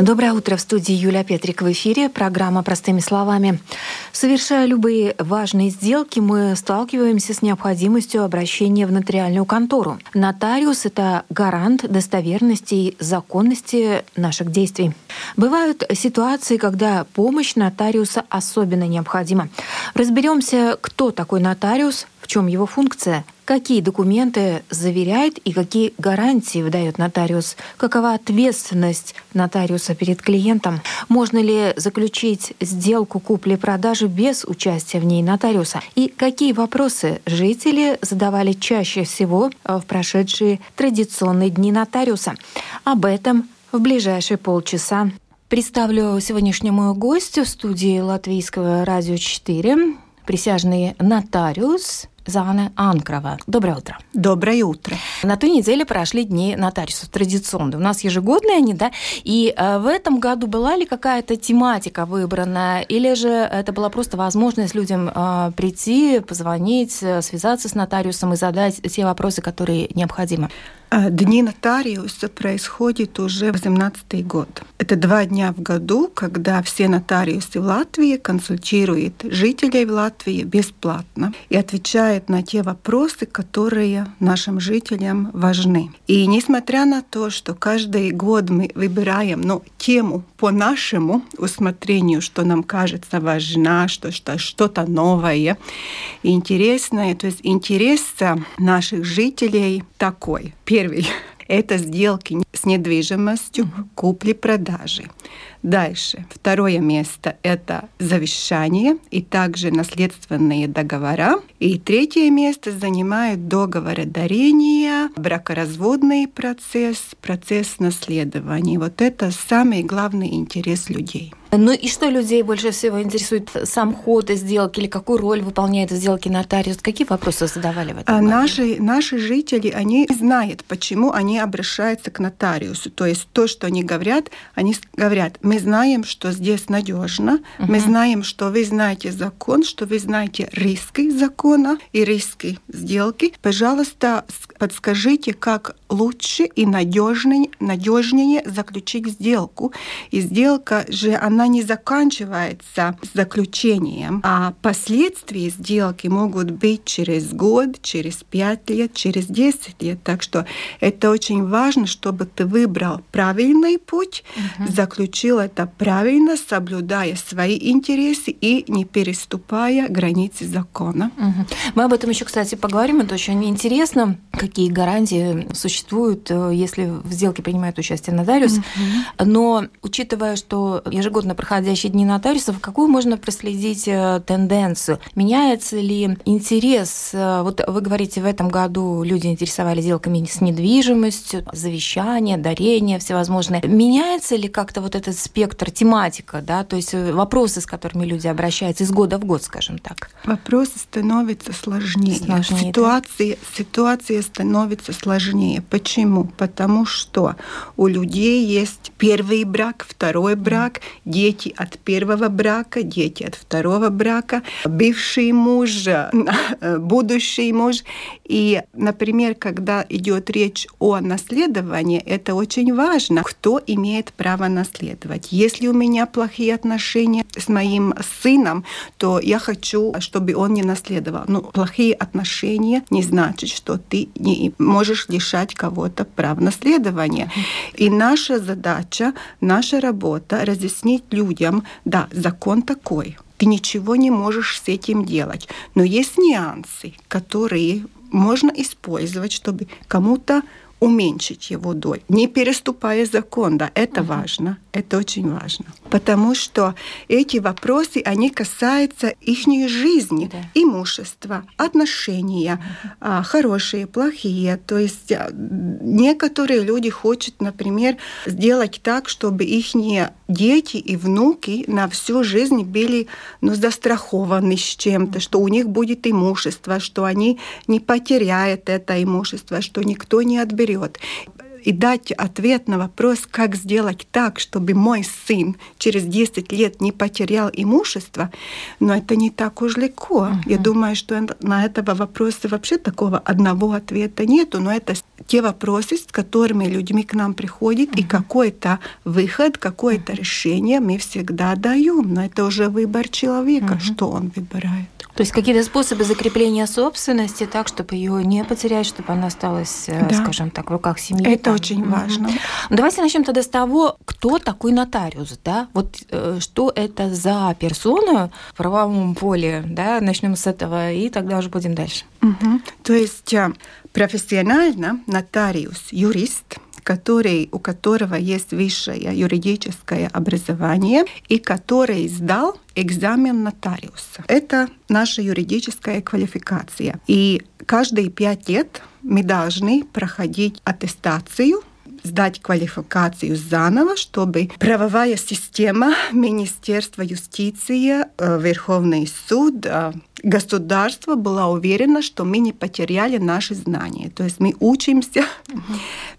Доброе утро. В студии Юлия Петрик в эфире. Программа «Простыми словами». Совершая любые важные сделки, мы сталкиваемся с необходимостью обращения в нотариальную контору. Нотариус — это гарант достоверности и законности наших действий. Бывают ситуации, когда помощь нотариуса особенно необходима. Разберемся, кто такой нотариус, в чем его функция, какие документы заверяет и какие гарантии выдает нотариус, какова ответственность нотариуса перед клиентом, можно ли заключить сделку купли-продажи без участия в ней нотариуса и какие вопросы жители задавали чаще всего в прошедшие традиционные дни нотариуса. Об этом в ближайшие полчаса. Представлю сегодняшнему гостю в студии Латвийского радио 4 присяжный нотариус Зана Анкрова. Доброе утро. Доброе утро. На той неделе прошли дни нотариусов традиционные. У нас ежегодные они, да? И э, в этом году была ли какая-то тематика выбрана? Или же это была просто возможность людям э, прийти, позвонить, э, связаться с нотариусом и задать те вопросы, которые необходимы? Дни нотариуса происходят уже 18 год. Это два дня в году, когда все нотариусы в Латвии консультируют жителей в Латвии бесплатно и отвечают на те вопросы, которые нашим жителям важны. И несмотря на то, что каждый год мы выбираем ну, тему по нашему усмотрению, что нам кажется важно, что, что что-то новое интересное, то есть интерес наших жителей такой. Первый – это сделки с недвижимостью, купли-продажи. Дальше. Второе место – это завещание и также наследственные договора. И третье место занимает договоры дарения, бракоразводный процесс, процесс наследования. Вот это самый главный интерес людей. Ну и что людей больше всего интересует? Сам ход сделки или какую роль выполняет в сделке нотариус? Какие вопросы задавали в этом? А наши, наши жители, они знают, почему они обращаются к нотариусу. То есть то, что они говорят, они говорят, мы знаем, что здесь надежно, угу. мы знаем, что вы знаете закон, что вы знаете риски закона и риски сделки. Пожалуйста, подскажите, как лучше и надежнее, надежнее заключить сделку. И сделка же, она не заканчивается заключением, а последствия сделки могут быть через год, через пять лет, через десять лет. Так что это очень важно, чтобы ты выбрал правильный путь, угу. заключил это правильно, соблюдая свои интересы и не переступая границы закона. Угу. Мы об этом еще, кстати, поговорим. Это очень интересно, какие гарантии существуют, э, если в сделке принимает участие нотариус. Угу. Но учитывая, что ежегодно проходящие дни нотариусов, какую можно проследить э, тенденцию? Меняется ли интерес? Э, вот вы говорите, в этом году люди интересовались сделками с недвижимостью, завещание, дарение всевозможные. Меняется ли как-то вот этот спектр, тематика, да, то есть вопросы, с которыми люди обращаются из года в год, скажем так? Вопросы становятся сложнее. сложнее ситуация, да? ситуация становится сложнее. Почему? Потому что у людей есть первый брак, второй брак, дети от первого брака, дети от второго брака, бывший муж, будущий муж. И, например, когда идет речь о наследовании, это очень важно, кто имеет право наследовать. Если у меня плохие отношения с моим сыном, то я хочу, чтобы он не наследовал. Но плохие отношения не значит, что ты не можешь лишать кого-то прав наследования. И наша задача, наша работа разъяснить людям, да, закон такой, ты ничего не можешь с этим делать. Но есть нюансы, которые можно использовать, чтобы кому-то уменьшить его долю, не переступая закон, да, это угу. важно, это очень важно, потому что эти вопросы, они касаются их жизни, да. имущества, отношения, угу. хорошие, плохие, то есть а, некоторые люди хотят, например, сделать так, чтобы их дети и внуки на всю жизнь были ну, застрахованы с чем-то, что у них будет имущество, что они не потеряют это имущество, что никто не отберет. И дать ответ на вопрос, как сделать так, чтобы мой сын через 10 лет не потерял имущество, но это не так уж легко. Uh-huh. Я думаю, что на этого вопроса вообще такого одного ответа нету, но это те вопросы, с которыми людьми к нам приходят, uh-huh. и какой-то выход, какое-то uh-huh. решение мы всегда даем, но это уже выбор человека, uh-huh. что он выбирает. То есть какие-то способы закрепления собственности так, чтобы ее не потерять, чтобы она осталась, э, да. скажем так, в руках семьи. Это там. очень важно. Давайте начнем тогда с того, кто такой нотариус, да? Вот э, что это за персона в правовом поле, да? Начнем с этого и тогда уже будем дальше. Угу. То есть э, профессионально нотариус, юрист – который, у которого есть высшее юридическое образование и который сдал экзамен нотариуса. Это наша юридическая квалификация. И каждые пять лет мы должны проходить аттестацию сдать квалификацию заново, чтобы правовая система, Министерство юстиции, э, Верховный суд, э, государство было уверено, что мы не потеряли наши знания. То есть мы учимся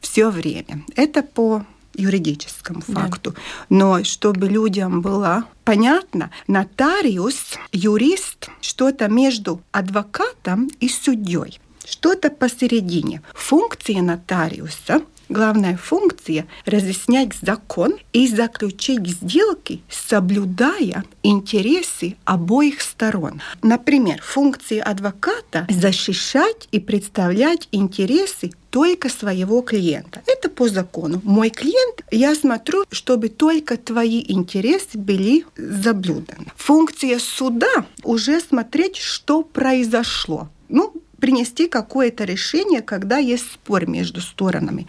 все время. Это по юридическому факту. Да. Но чтобы людям было понятно, нотариус, юрист, что-то между адвокатом и судьей, что-то посередине. Функция нотариуса главная функция – разъяснять закон и заключить сделки, соблюдая интересы обоих сторон. Например, функция адвоката – защищать и представлять интересы только своего клиента. Это по закону. Мой клиент, я смотрю, чтобы только твои интересы были заблюданы. Функция суда уже смотреть, что произошло. Ну, принести какое-то решение, когда есть спор между сторонами.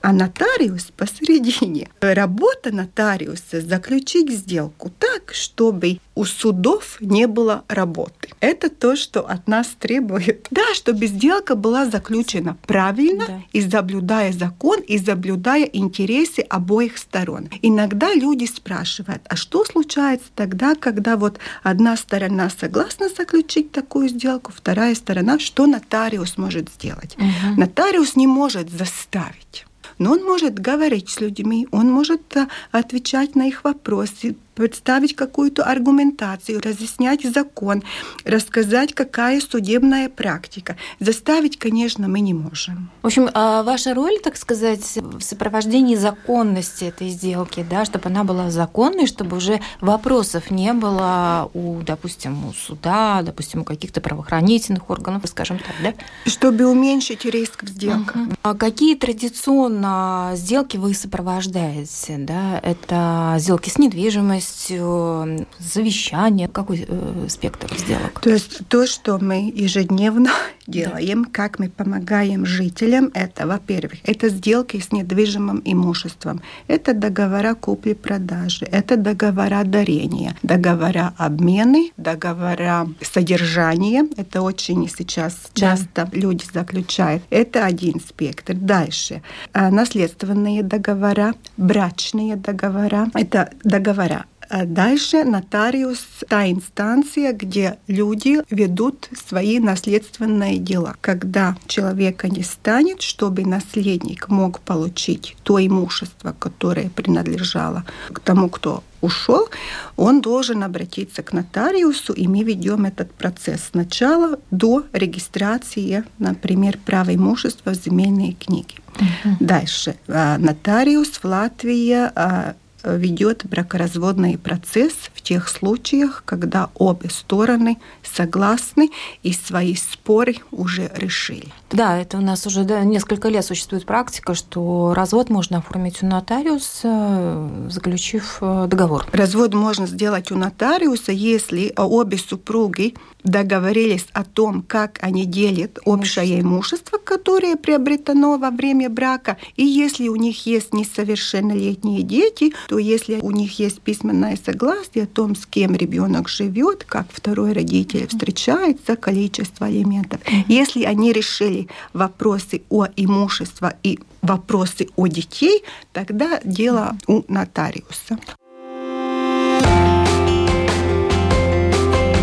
А нотариус посередине. Работа нотариуса заключить сделку так, чтобы у судов не было работы. Это то, что от нас требует. Да, чтобы сделка была заключена правильно да. и соблюдая закон, и соблюдая интересы обоих сторон. Иногда люди спрашивают, а что случается тогда, когда вот одна сторона согласна заключить такую сделку, вторая сторона, что нотариус может сделать? Угу. Нотариус не может заставить но он может говорить с людьми, он может э, отвечать на их вопросы, представить какую-то аргументацию, разъяснять закон, рассказать, какая судебная практика. Заставить, конечно, мы не можем. В общем, а ваша роль, так сказать, в сопровождении законности этой сделки, да, чтобы она была законной, чтобы уже вопросов не было у, допустим, у суда, допустим, у каких-то правоохранительных органов, скажем так, да? Чтобы уменьшить риск в сделках. Угу. А какие традиционно сделки вы сопровождаете? Да? Это сделки с недвижимостью, недвижимостью, завещание? Какой э, спектр сделок? То есть то, что мы ежедневно делаем, да. как мы помогаем жителям, это, во-первых, это сделки с недвижимым имуществом, это договора купли-продажи, это договора дарения, договора обмены, договора содержания, это очень сейчас да. часто люди заключают. Это один спектр. Дальше. А, наследственные договора, брачные договора, это договора дальше нотариус – та инстанция, где люди ведут свои наследственные дела. Когда человека не станет, чтобы наследник мог получить то имущество, которое принадлежало к тому, кто ушел, он должен обратиться к нотариусу, и мы ведем этот процесс сначала до регистрации, например, права имущества в земельные книги. Угу. Дальше. А, нотариус в Латвии а, ведет бракоразводный процесс в тех случаях, когда обе стороны согласны и свои споры уже решили. Да, это у нас уже да, несколько лет существует практика, что развод можно оформить у нотариуса, заключив э, договор. Развод можно сделать у нотариуса, если обе супруги договорились о том, как они делят общее имущество, которое приобретено во время брака, и если у них есть несовершеннолетние дети, то если у них есть письменное согласие о том, с кем ребенок живет, как второй родитель встречается, количество элементов, если они решили вопросы о имуществе и вопросы о детей, тогда дело у нотариуса.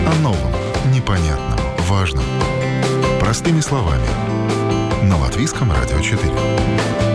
О новом, непонятном, важном. Простыми словами. На Латвийском радио 4.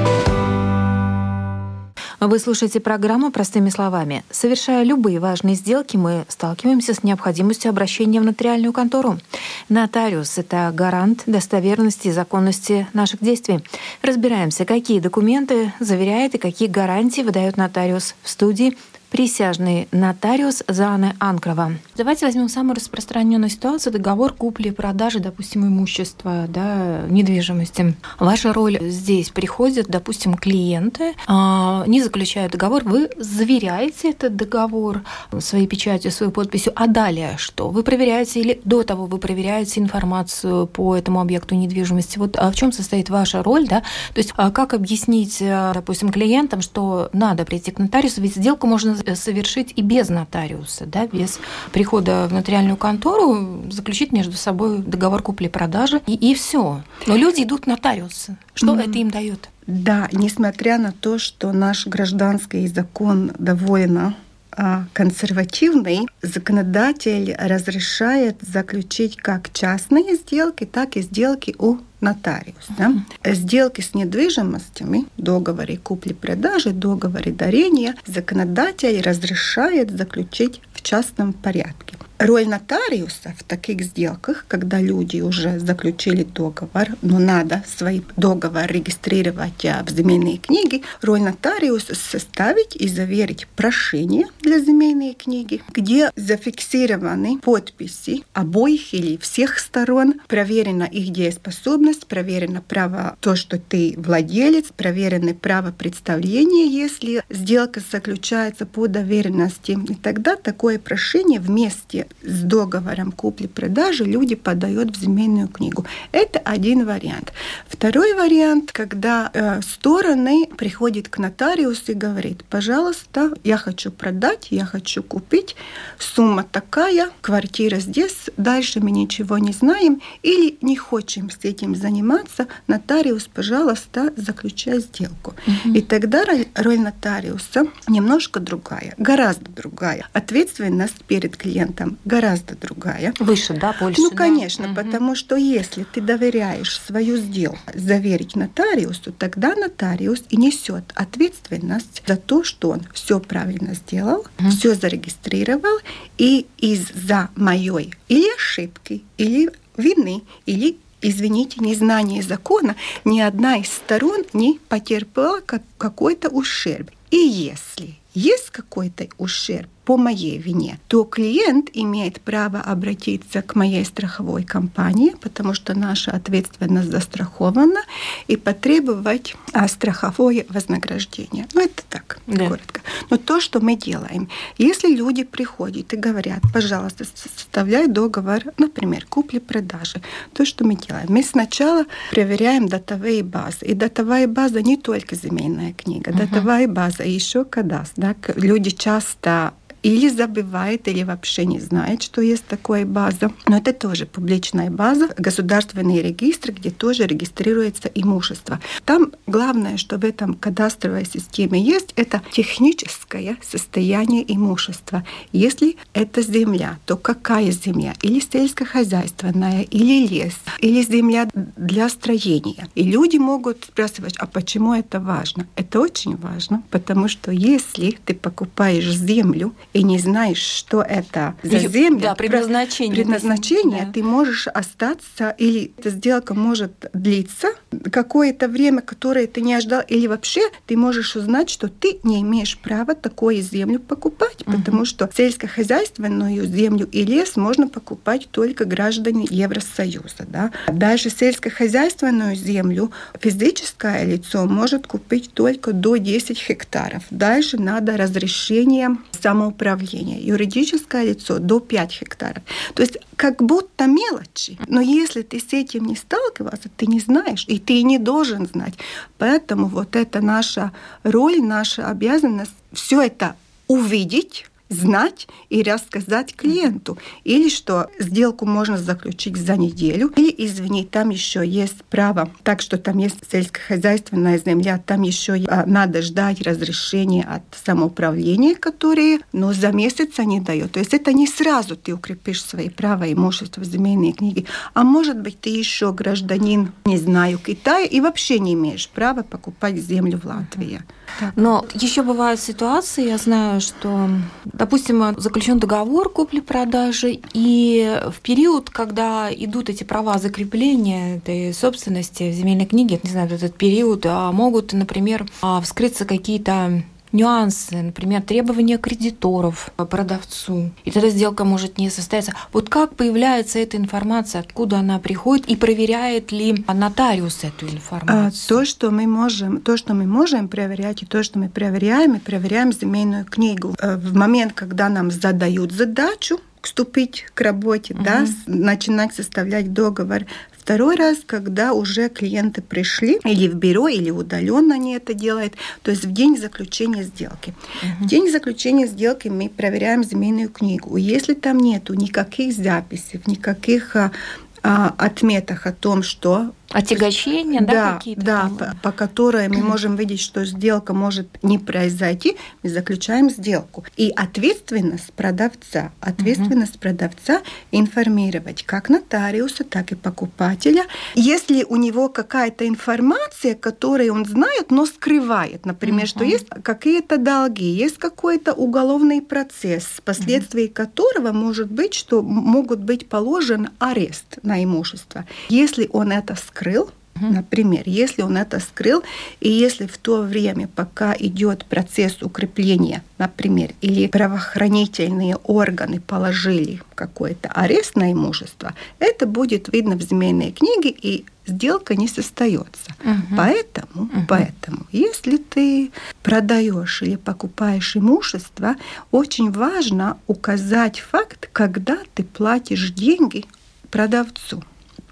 Вы слушаете программу «Простыми словами». Совершая любые важные сделки, мы сталкиваемся с необходимостью обращения в нотариальную контору. Нотариус — это гарант достоверности и законности наших действий. Разбираемся, какие документы заверяет и какие гарантии выдает нотариус. В студии присяжный нотариус Зана Анкрова. Давайте возьмем самую распространенную ситуацию договор купли-продажи, допустим, имущества, да, недвижимости. Ваша роль здесь приходят, допустим, клиенты, а, не заключают договор, вы заверяете этот договор своей печатью, своей подписью, а далее что? Вы проверяете или до того вы проверяете информацию по этому объекту недвижимости? Вот а в чем состоит ваша роль, да? То есть а как объяснить, допустим, клиентам, что надо прийти к нотариусу, ведь сделку можно совершить и без нотариуса, да, без прихода в нотариальную контору, заключить между собой договор купли-продажи, и, и все. Но люди идут к нотариусу. Что mm-hmm. это им дает? Да, несмотря на то, что наш гражданский закон довольно а, консервативный, законодатель разрешает заключить как частные сделки, так и сделки у нотариуса. Да? Сделки с недвижимостями, договоры купли-продажи, договоры дарения законодатель разрешает заключить в частном порядке. Роль нотариуса в таких сделках, когда люди уже заключили договор, но надо свой договор регистрировать в земельные книги, роль нотариуса составить и заверить прошение для земельной книги, где зафиксированы подписи обоих или всех сторон, проверена их дееспособность, проверено право то, что ты владелец, проверены право представления, если сделка заключается по доверенности. И тогда такое прошение вместе с договором купли-продажи люди подают в земельную книгу. Это один вариант. Второй вариант, когда э, стороны приходят к нотариусу и говорит, пожалуйста, я хочу продать, я хочу купить, сумма такая, квартира здесь, дальше мы ничего не знаем или не хотим с этим заниматься, нотариус, пожалуйста, заключай сделку. Угу. И тогда роль нотариуса немножко другая, гораздо другая. Ответственность перед клиентом гораздо другая. Выше, да, больше? Ну, конечно, да? потому что если ты доверяешь свою сделку заверить нотариусу, тогда нотариус и несет ответственность за то, что он все правильно сделал, угу. все зарегистрировал, и из-за моей или ошибки, или вины, или извините, незнание закона, ни одна из сторон не потерпела какой-то ущерб. И если есть какой-то ущерб, по моей вине, то клиент имеет право обратиться к моей страховой компании, потому что наша ответственность застрахована, и потребовать а, страховое вознаграждение. Ну, это так, да. коротко. Но то, что мы делаем, если люди приходят и говорят, пожалуйста, составляй договор, например, купли-продажи, то, что мы делаем, мы сначала проверяем датовые базы. И датовая база не только земельная книга, угу. датовая база, и еще кадастр. Да? Люди часто или забывает, или вообще не знает, что есть такая база. Но это тоже публичная база, государственный регистр, где тоже регистрируется имущество. Там главное, что в этом кадастровой системе есть, это техническое состояние имущества. Если это земля, то какая земля? Или сельскохозяйственная, или лес, или земля для строения. И люди могут спрашивать, а почему это важно? Это очень важно, потому что если ты покупаешь землю и не знаешь, что это за земля, да, предназначение, предназначение да. ты можешь остаться, или эта сделка может длиться какое-то время, которое ты не ожидал, или вообще ты можешь узнать, что ты не имеешь права такую землю покупать, угу. потому что сельскохозяйственную землю и лес можно покупать только граждане Евросоюза. Да? Даже сельскохозяйственную землю физическое лицо может купить только до 10 гектаров. Дальше надо разрешение самоуправления управления, юридическое лицо до 5 гектаров. То есть как будто мелочи. Но если ты с этим не сталкивался, ты не знаешь, и ты не должен знать. Поэтому вот это наша роль, наша обязанность все это увидеть, знать и рассказать клиенту. Или что сделку можно заключить за неделю. Или, извини, там еще есть право, так что там есть сельскохозяйственная земля, там еще а, надо ждать разрешения от самоуправления, которые, но за месяц они дают. То есть это не сразу ты укрепишь свои права, имущество, земельные книги, а может быть ты еще гражданин, не знаю, Китая и вообще не имеешь права покупать землю в Латвии. Но еще бывают ситуации, я знаю, что, допустим, заключен договор купли-продажи, и в период, когда идут эти права закрепления этой собственности в земельной книге, не знаю, этот период, а могут, например, а, вскрыться какие-то нюансы, например, требования кредиторов продавцу, и тогда сделка может не состояться. Вот как появляется эта информация, откуда она приходит, и проверяет ли нотариус эту информацию? А, то, что мы можем, то, что мы можем проверять, и то, что мы проверяем, мы проверяем земельную книгу. Э, в момент, когда нам задают задачу, вступить к работе, угу. да, начинать составлять договор. Второй раз, когда уже клиенты пришли или в бюро, или удаленно они это делают, то есть в день заключения сделки. Uh-huh. В день заключения сделки мы проверяем земельную книгу. Если там нету никаких записей, никаких а, а, отметах о том, что Отягощения, да, да какие-то? Да, по, по которой мы можем видеть, что сделка может не произойти, мы заключаем сделку. И ответственность продавца, ответственность угу. продавца информировать как нотариуса, так и покупателя. Если у него какая-то информация, которую он знает, но скрывает, например, угу. что есть какие-то долги, есть какой-то уголовный процесс, последствия угу. которого может быть, что могут быть положен арест на имущество. Если он это скрывает, скрыл, Например, если он это скрыл, и если в то время, пока идет процесс укрепления, например, или правоохранительные органы положили какой-то арест на имущество, это будет видно в земельной книге, и сделка не состоится. Угу. Поэтому, угу. поэтому, если ты продаешь или покупаешь имущество, очень важно указать факт, когда ты платишь деньги продавцу.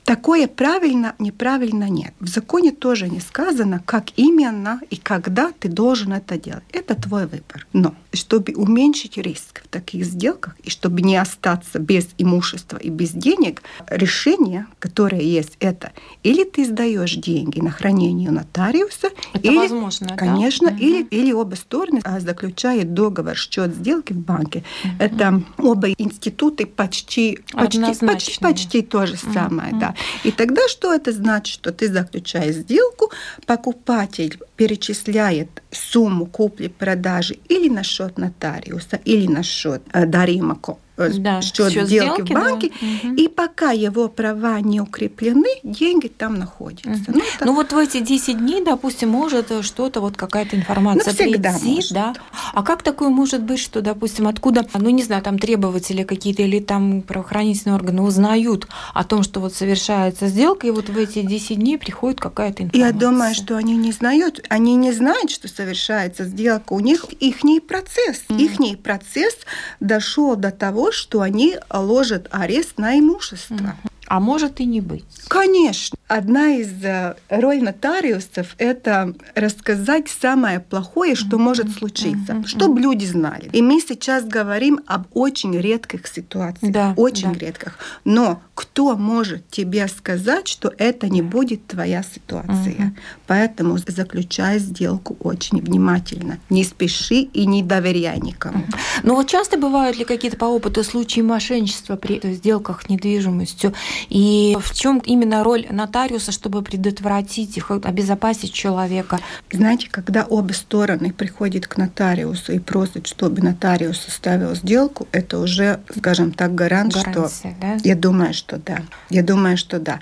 Такое правильно, неправильно нет. В законе тоже не сказано, как именно и когда ты должен это делать. Это твой выбор. Но чтобы уменьшить риск в таких сделках и чтобы не остаться без имущества и без денег, решение, которое есть, это или ты сдаешь деньги на хранение нотариуса, это или, возможно, конечно, да? или, или оба стороны а, заключают договор счет сделки в банке. Угу. Это оба институты почти почти, почти, почти то же самое, угу. да. И тогда что это значит? Что ты заключаешь сделку, покупатель перечисляет сумму купли-продажи или на счет нотариуса, или на счет э, даримого Э, да, счет сделки, сделки в банке, да. и пока его права не укреплены, деньги там находятся. Угу. Ну, это... ну вот в эти 10 дней, допустим, может что-то, вот какая-то информация ну, прийти, может. да? А как такое может быть, что, допустим, откуда, ну не знаю, там требователи какие-то или там правоохранительные органы узнают о том, что вот совершается сделка, и вот в эти 10 дней приходит какая-то информация? Я думаю, что они не знают, они не знают, что совершается сделка. У них ихний процесс, mm. ихний процесс дошел до того, что они ложат арест на имущество. А может и не быть. Конечно. Одна из э, ролей нотариусов – это рассказать самое плохое, что может случиться, чтобы люди знали. И мы сейчас говорим об очень редких ситуациях, да, очень да. редких. Но кто может тебе сказать, что это не будет твоя ситуация? Поэтому заключай сделку очень внимательно. Не спеши и не доверяй никому. Но вот часто бывают ли какие-то по опыту случаи мошенничества при сделках недвижимостью? И в чем именно роль нотариуса, чтобы предотвратить их, обезопасить человека? Знаете, когда обе стороны приходят к нотариусу и просят, чтобы нотариус составил сделку, это уже, скажем так, гарант, Гарантия, что да? я думаю, что да. Я думаю, что да.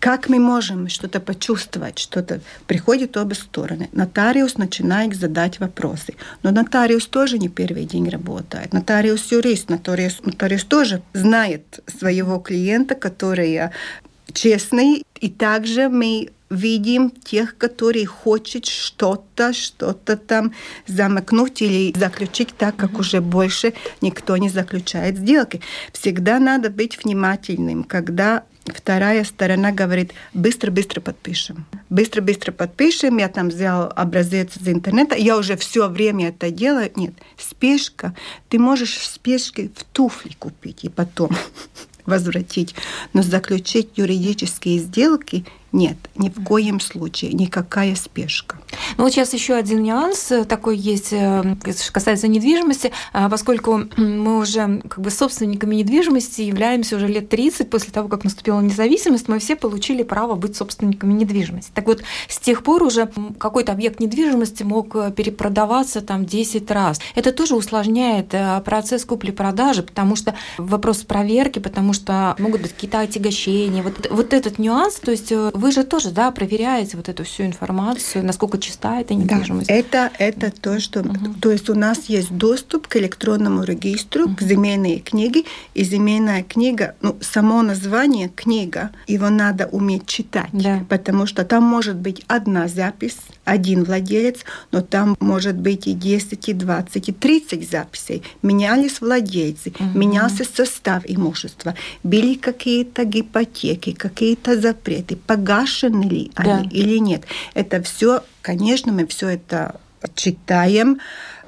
Как мы можем что-то почувствовать, что-то приходит обе стороны. Нотариус начинает задать вопросы. Но нотариус тоже не первый день работает. Нотариус юрист, нотариус, нотариус тоже знает своего клиента, который честный. И также мы видим тех, которые хотят что-то, что-то там замыкнуть или заключить так, как mm-hmm. уже больше никто не заключает сделки. Всегда надо быть внимательным, когда вторая сторона говорит, быстро-быстро подпишем. Быстро-быстро подпишем, я там взял образец из интернета, я уже все время это делаю. Нет, спешка. Ты можешь в спешке в туфли купить и потом возвратить. Но заключить юридические сделки нет, ни в коем случае, никакая спешка. Ну вот сейчас еще один нюанс э, такой есть, э, касается недвижимости, а, поскольку мы уже как бы собственниками недвижимости являемся уже лет 30 после того, как наступила независимость, мы все получили право быть собственниками недвижимости. Так вот, с тех пор уже какой-то объект недвижимости мог э, перепродаваться там 10 раз. Это тоже усложняет процесс купли-продажи, потому что вопрос проверки, потому что могут быть какие-то отягощения. Вот, вот этот нюанс, то есть вы же тоже, да, проверяете вот эту всю информацию, насколько чиста эта недвижимость. Да, это, это то, что... Угу. То есть у нас есть доступ к электронному регистру, угу. к земельной книге, и земельная книга, ну, само название книга, его надо уметь читать, да. потому что там может быть одна запись, один владелец, но там может быть и 10, и 20, и 30 записей. Менялись владельцы, угу. менялся состав имущества, были какие-то гипотеки, какие-то запреты, погашены ли да. они или нет. Это все, конечно, мы все это читаем,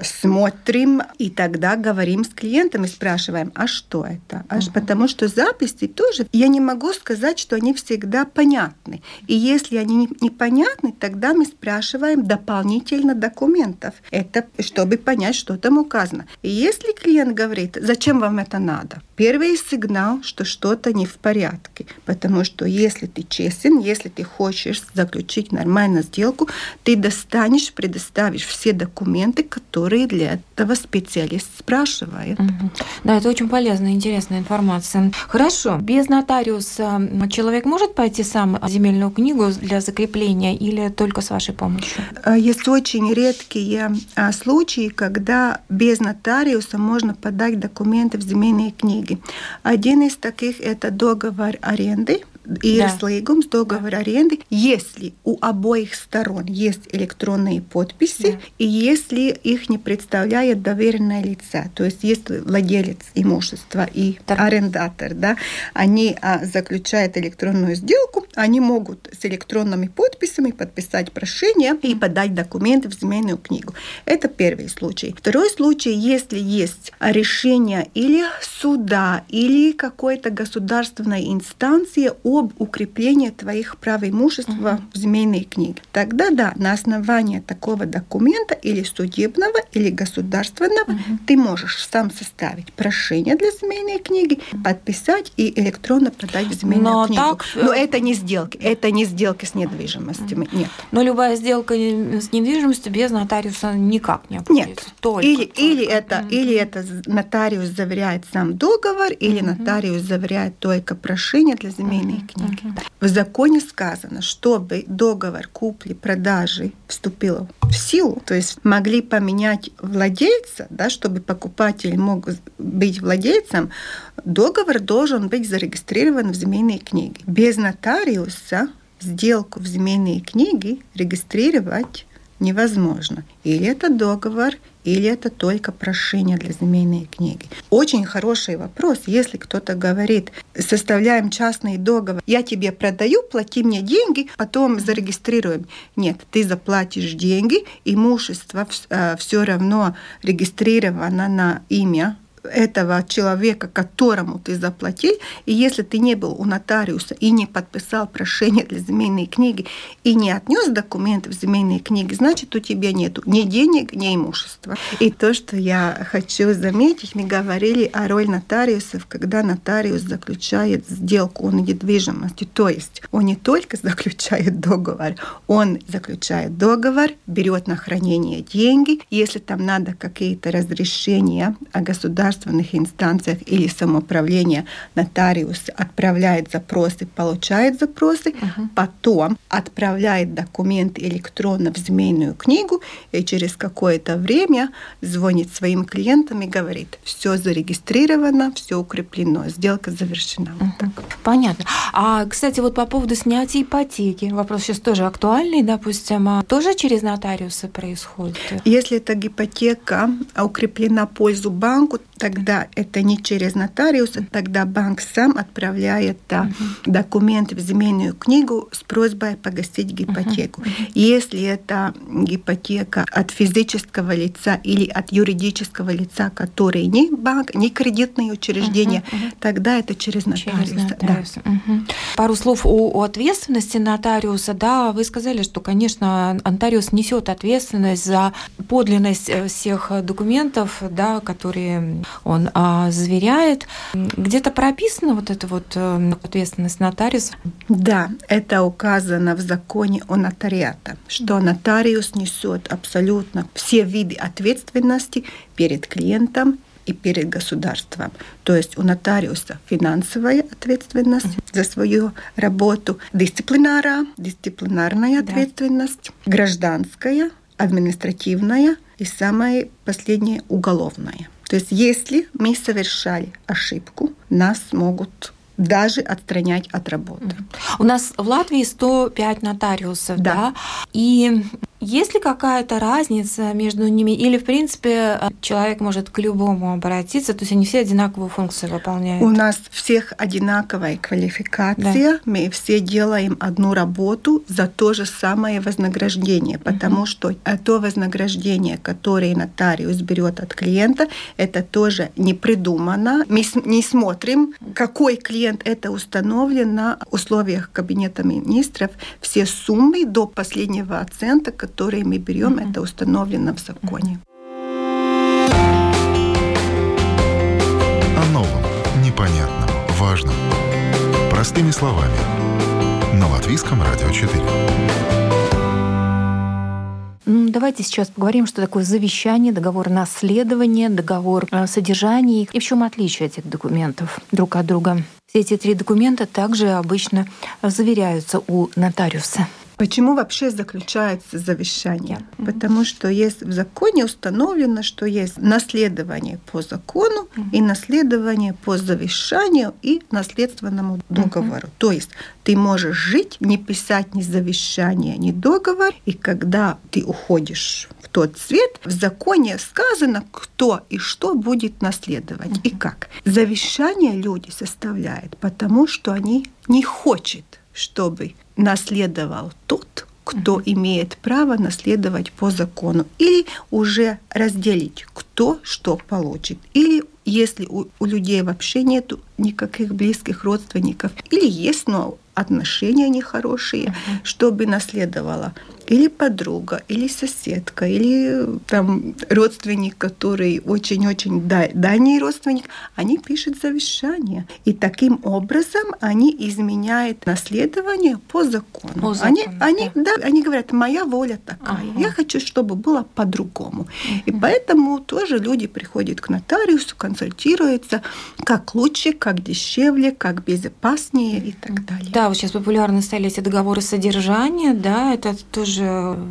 смотрим и тогда говорим с клиентом и спрашиваем, а что это? А угу. Потому что записи тоже, я не могу сказать, что они всегда понятны. И если они непонятны, тогда мы спрашиваем дополнительно документов. Это чтобы понять, что там указано. И если клиент говорит, зачем вам это надо? Первый сигнал, что что-то не в порядке. Потому что если ты честен, если ты хочешь заключить нормальную сделку, ты достанешь, предоставишь все документы, которые для этого специалист спрашивает. Угу. Да, это очень полезная, интересная информация. Хорошо. Без нотариуса человек может пойти сам земельную книгу для закрепления или только с вашей помощью? А, есть очень редкие а, случаи, когда без нотариуса можно подать документы в земельные книги. Один из таких – это договор аренды ir да. slīgums, договор аренды, если у обоих сторон есть электронные подписи, да. и если их не представляет доверенное лица, то есть если владелец имущества и так. арендатор, да, они а, заключают электронную сделку, они могут с электронными подписями подписать прошение и подать документы в земельную книгу. Это первый случай. Второй случай, если есть решение или суда, или какой-то государственной инстанции об укреплении твоих прав имущества uh-huh. в земельной книге. Тогда да, на основании такого документа или судебного, или государственного uh-huh. ты можешь сам составить прошение для земельной книги, подписать и электронно подать в земельную Но книгу. Так... Но это не сделки, это не сделки с недвижимостью, uh-huh. нет. Но любая сделка с недвижимостью без нотариуса никак не обходится. Нет. Только, или, только. или это, uh-huh. или это нотариус заверяет сам договор, или uh-huh. нотариус заверяет только прошение для земельной uh-huh. Книги. В законе сказано, чтобы договор купли-продажи вступил в силу, то есть могли поменять владельца, да, чтобы покупатель мог быть владельцем, договор должен быть зарегистрирован в земельной книге. Без нотариуса сделку в земельные книги регистрировать невозможно. Или это договор, или это только прошение для земельной книги? Очень хороший вопрос. Если кто-то говорит, составляем частный договор, я тебе продаю, плати мне деньги, потом зарегистрируем. Нет, ты заплатишь деньги, имущество э, все равно регистрировано на имя этого человека, которому ты заплатил, и если ты не был у нотариуса и не подписал прошение для земельной книги и не отнес документы в земельные книги, значит, у тебя нет ни денег, ни имущества. И то, что я хочу заметить, мы говорили о роли нотариусов, когда нотариус заключает сделку о недвижимости. То есть он не только заключает договор, он заключает договор, берет на хранение деньги, если там надо какие-то разрешения о государстве государственных инстанциях или самоуправления нотариус отправляет запросы, получает запросы, uh-huh. потом отправляет документы электронно в земельную книгу и через какое-то время звонит своим клиентам и говорит, все зарегистрировано, все укреплено, сделка завершена. Uh-huh. Понятно. А, кстати, вот по поводу снятия ипотеки, вопрос сейчас тоже актуальный, допустим, а тоже через нотариусы происходит? Если эта ипотека укреплена пользу банку, тогда это не через нотариуса, тогда банк сам отправляет да, угу. документы в земельную книгу с просьбой погасить гипотеку. Угу. Если это гипотека от физического лица или от юридического лица, который не банк, не кредитное учреждение, угу. тогда это через нотариуса. Через нотариуса. Да. Угу. Пару слов о, о ответственности нотариуса. Да, вы сказали, что, конечно, нотариус несет ответственность за подлинность э, всех документов, да, которые он а, заверяет. Где-то прописана вот эта вот э, ответственность нотариуса? Да, это указано в законе о нотариате, что нотариус несет абсолютно все виды ответственности перед клиентом и перед государством. То есть у нотариуса финансовая ответственность mm-hmm. за свою работу, дисциплинара, дисциплинарная да. ответственность, гражданская, административная и самое последнее уголовная. То есть если мы совершали ошибку, нас могут даже отстранять от работы. У нас в Латвии 105 нотариусов, да, да? и есть ли какая-то разница между ними? Или, в принципе, человек может к любому обратиться, то есть они все одинаковую функцию выполняют? У нас всех одинаковая квалификация, да. мы все делаем одну работу за то же самое вознаграждение, потому угу. что то вознаграждение, которое нотариус берет от клиента, это тоже не придумано. Мы не смотрим, какой клиент это установлен на условиях Кабинета министров. Все суммы до последнего оценка, которые мы берем, mm-hmm. это установлено в законе. О новом, непонятном, важном. Простыми словами. На Латвийском радио 4. Давайте сейчас поговорим, что такое завещание, договор наследования, договор о содержании и в чем отличие этих документов друг от друга. Все эти три документа также обычно заверяются у нотариуса. Почему вообще заключается завещание? Mm-hmm. Потому что есть в законе установлено, что есть наследование по закону mm-hmm. и наследование по завещанию и наследственному договору. Mm-hmm. То есть ты можешь жить, не писать ни завещание, ни договор, и когда ты уходишь в тот свет, в законе сказано, кто и что будет наследовать mm-hmm. и как. Завещание люди составляют, потому что они не хотят, чтобы наследовал тот, кто имеет право наследовать по закону, или уже разделить, кто что получит, или если у, у людей вообще нет никаких близких родственников, или есть, но отношения нехорошие, uh-huh. чтобы наследовала или подруга, или соседка, или там родственник, который очень-очень дальний родственник, они пишут завещание. И таким образом они изменяют наследование по закону. По закону они, да. они, да, они говорят, моя воля такая, ага. я хочу, чтобы было по-другому. Угу. И поэтому тоже люди приходят к нотариусу, консультируются, как лучше, как дешевле, как безопаснее и так далее. Да, вот сейчас популярны стали эти договоры содержания, да, это тоже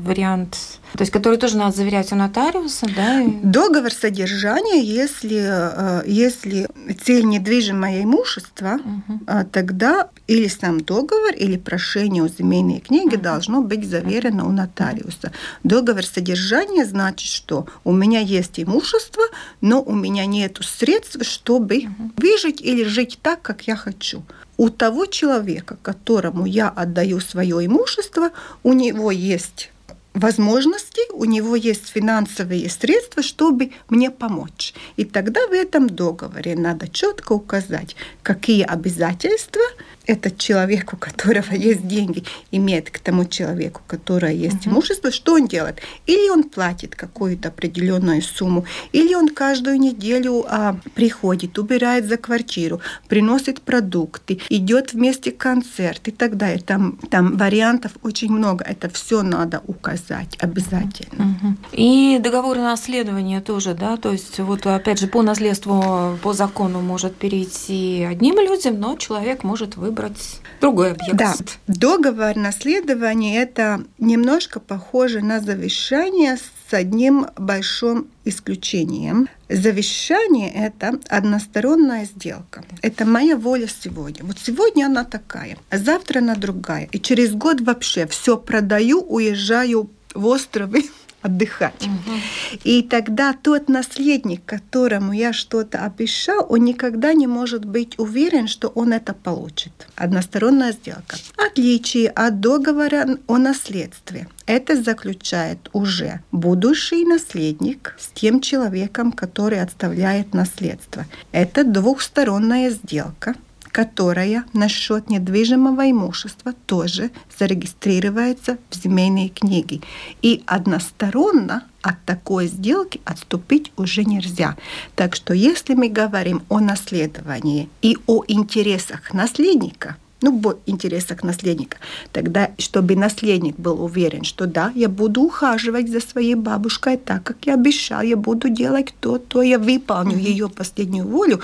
вариант, то есть который тоже надо заверять у нотариуса, да? Договор содержания, если, э, если цель недвижимое имущество, угу. тогда или сам договор, или прошение о земельной книге угу. должно быть заверено у нотариуса. Договор содержания значит, что у меня есть имущество, но у меня нет средств, чтобы угу. выжить или жить так, как я хочу у того человека, которому я отдаю свое имущество, у него есть возможности, у него есть финансовые средства, чтобы мне помочь. И тогда в этом договоре надо четко указать, какие обязательства этот человек, у которого есть деньги, имеет к тому человеку, у которого есть угу. имущество, что он делает? Или он платит какую-то определенную сумму, или он каждую неделю а, приходит, убирает за квартиру, приносит продукты, идет вместе концерт и так далее. Там, там вариантов очень много. Это все надо указать обязательно. Угу. И договор наследования тоже, да, то есть вот опять же по наследству, по закону может перейти одним людям, но человек может выбрать выбрать другой объект. Да, договор наследования – это немножко похоже на завещание с одним большим исключением. Завещание – это односторонняя сделка. Это моя воля сегодня. Вот сегодня она такая, а завтра она другая. И через год вообще все продаю, уезжаю в островы отдыхать. Угу. И тогда тот наследник, которому я что-то обещал, он никогда не может быть уверен, что он это получит. Односторонняя сделка. Отличие от договора о наследстве. Это заключает уже будущий наследник с тем человеком, который отставляет наследство. Это двухсторонняя сделка – которая насчет недвижимого имущества тоже зарегистрируется в земельной книге. И односторонно от такой сделки отступить уже нельзя. Так что если мы говорим о наследовании и о интересах наследника – ну, интересах наследника. Тогда, чтобы наследник был уверен, что да, я буду ухаживать за своей бабушкой так, как я обещал, я буду делать то, то, я выполню mm-hmm. ее последнюю волю.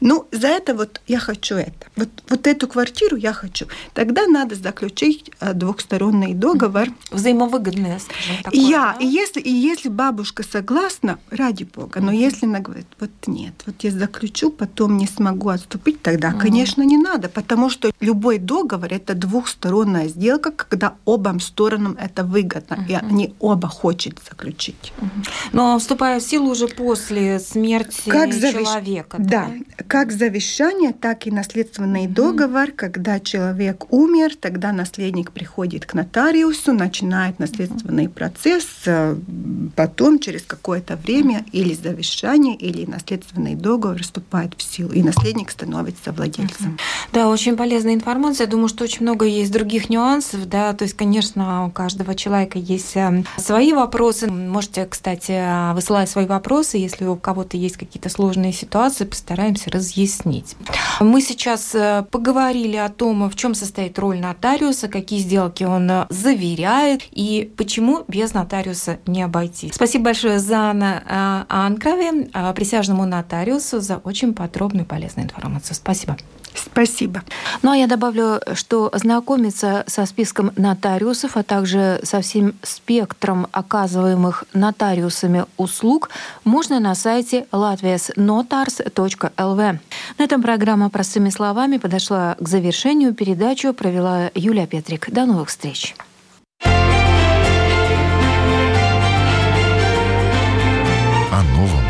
Ну, за это вот я хочу это. Вот, вот эту квартиру я хочу. Тогда надо заключить э, двухсторонний договор. Взаимовыгодное, скажем так. Я, да? и если, и если бабушка согласна, ради бога, но mm-hmm. если она говорит, вот нет, вот я заключу, потом не смогу отступить, тогда, mm-hmm. конечно, не надо, потому что любой любой договор это двухсторонняя сделка, когда обам сторонам это выгодно, uh-huh. и они оба хотят заключить. Uh-huh. Но вступая в силу уже после смерти как завещ... человека. Да? да, как завещание, так и наследственный uh-huh. договор, когда человек умер, тогда наследник приходит к нотариусу, начинает наследственный uh-huh. процесс, э, потом через какое-то время или завещание, или наследственный договор вступает в силу, и наследник становится владельцем. Uh-huh. Да, очень полезная информация информация. Я думаю, что очень много есть других нюансов, да, то есть, конечно, у каждого человека есть эм, свои вопросы. Можете, кстати, высылать свои вопросы, если у кого-то есть какие-то сложные ситуации, постараемся разъяснить. Мы сейчас э, поговорили о том, в чем состоит роль нотариуса, какие сделки он э, заверяет и почему без нотариуса не обойти. Спасибо большое Зана э, Анкрове, присяжному нотариусу, за очень подробную и полезную информацию. Спасибо. Спасибо. Ну а я добавлю, что знакомиться со списком нотариусов, а также со всем спектром оказываемых нотариусами услуг можно на сайте latviasnotars.lv. На этом программа «Простыми словами» подошла к завершению. Передачу провела Юлия Петрик. До новых встреч. О новом,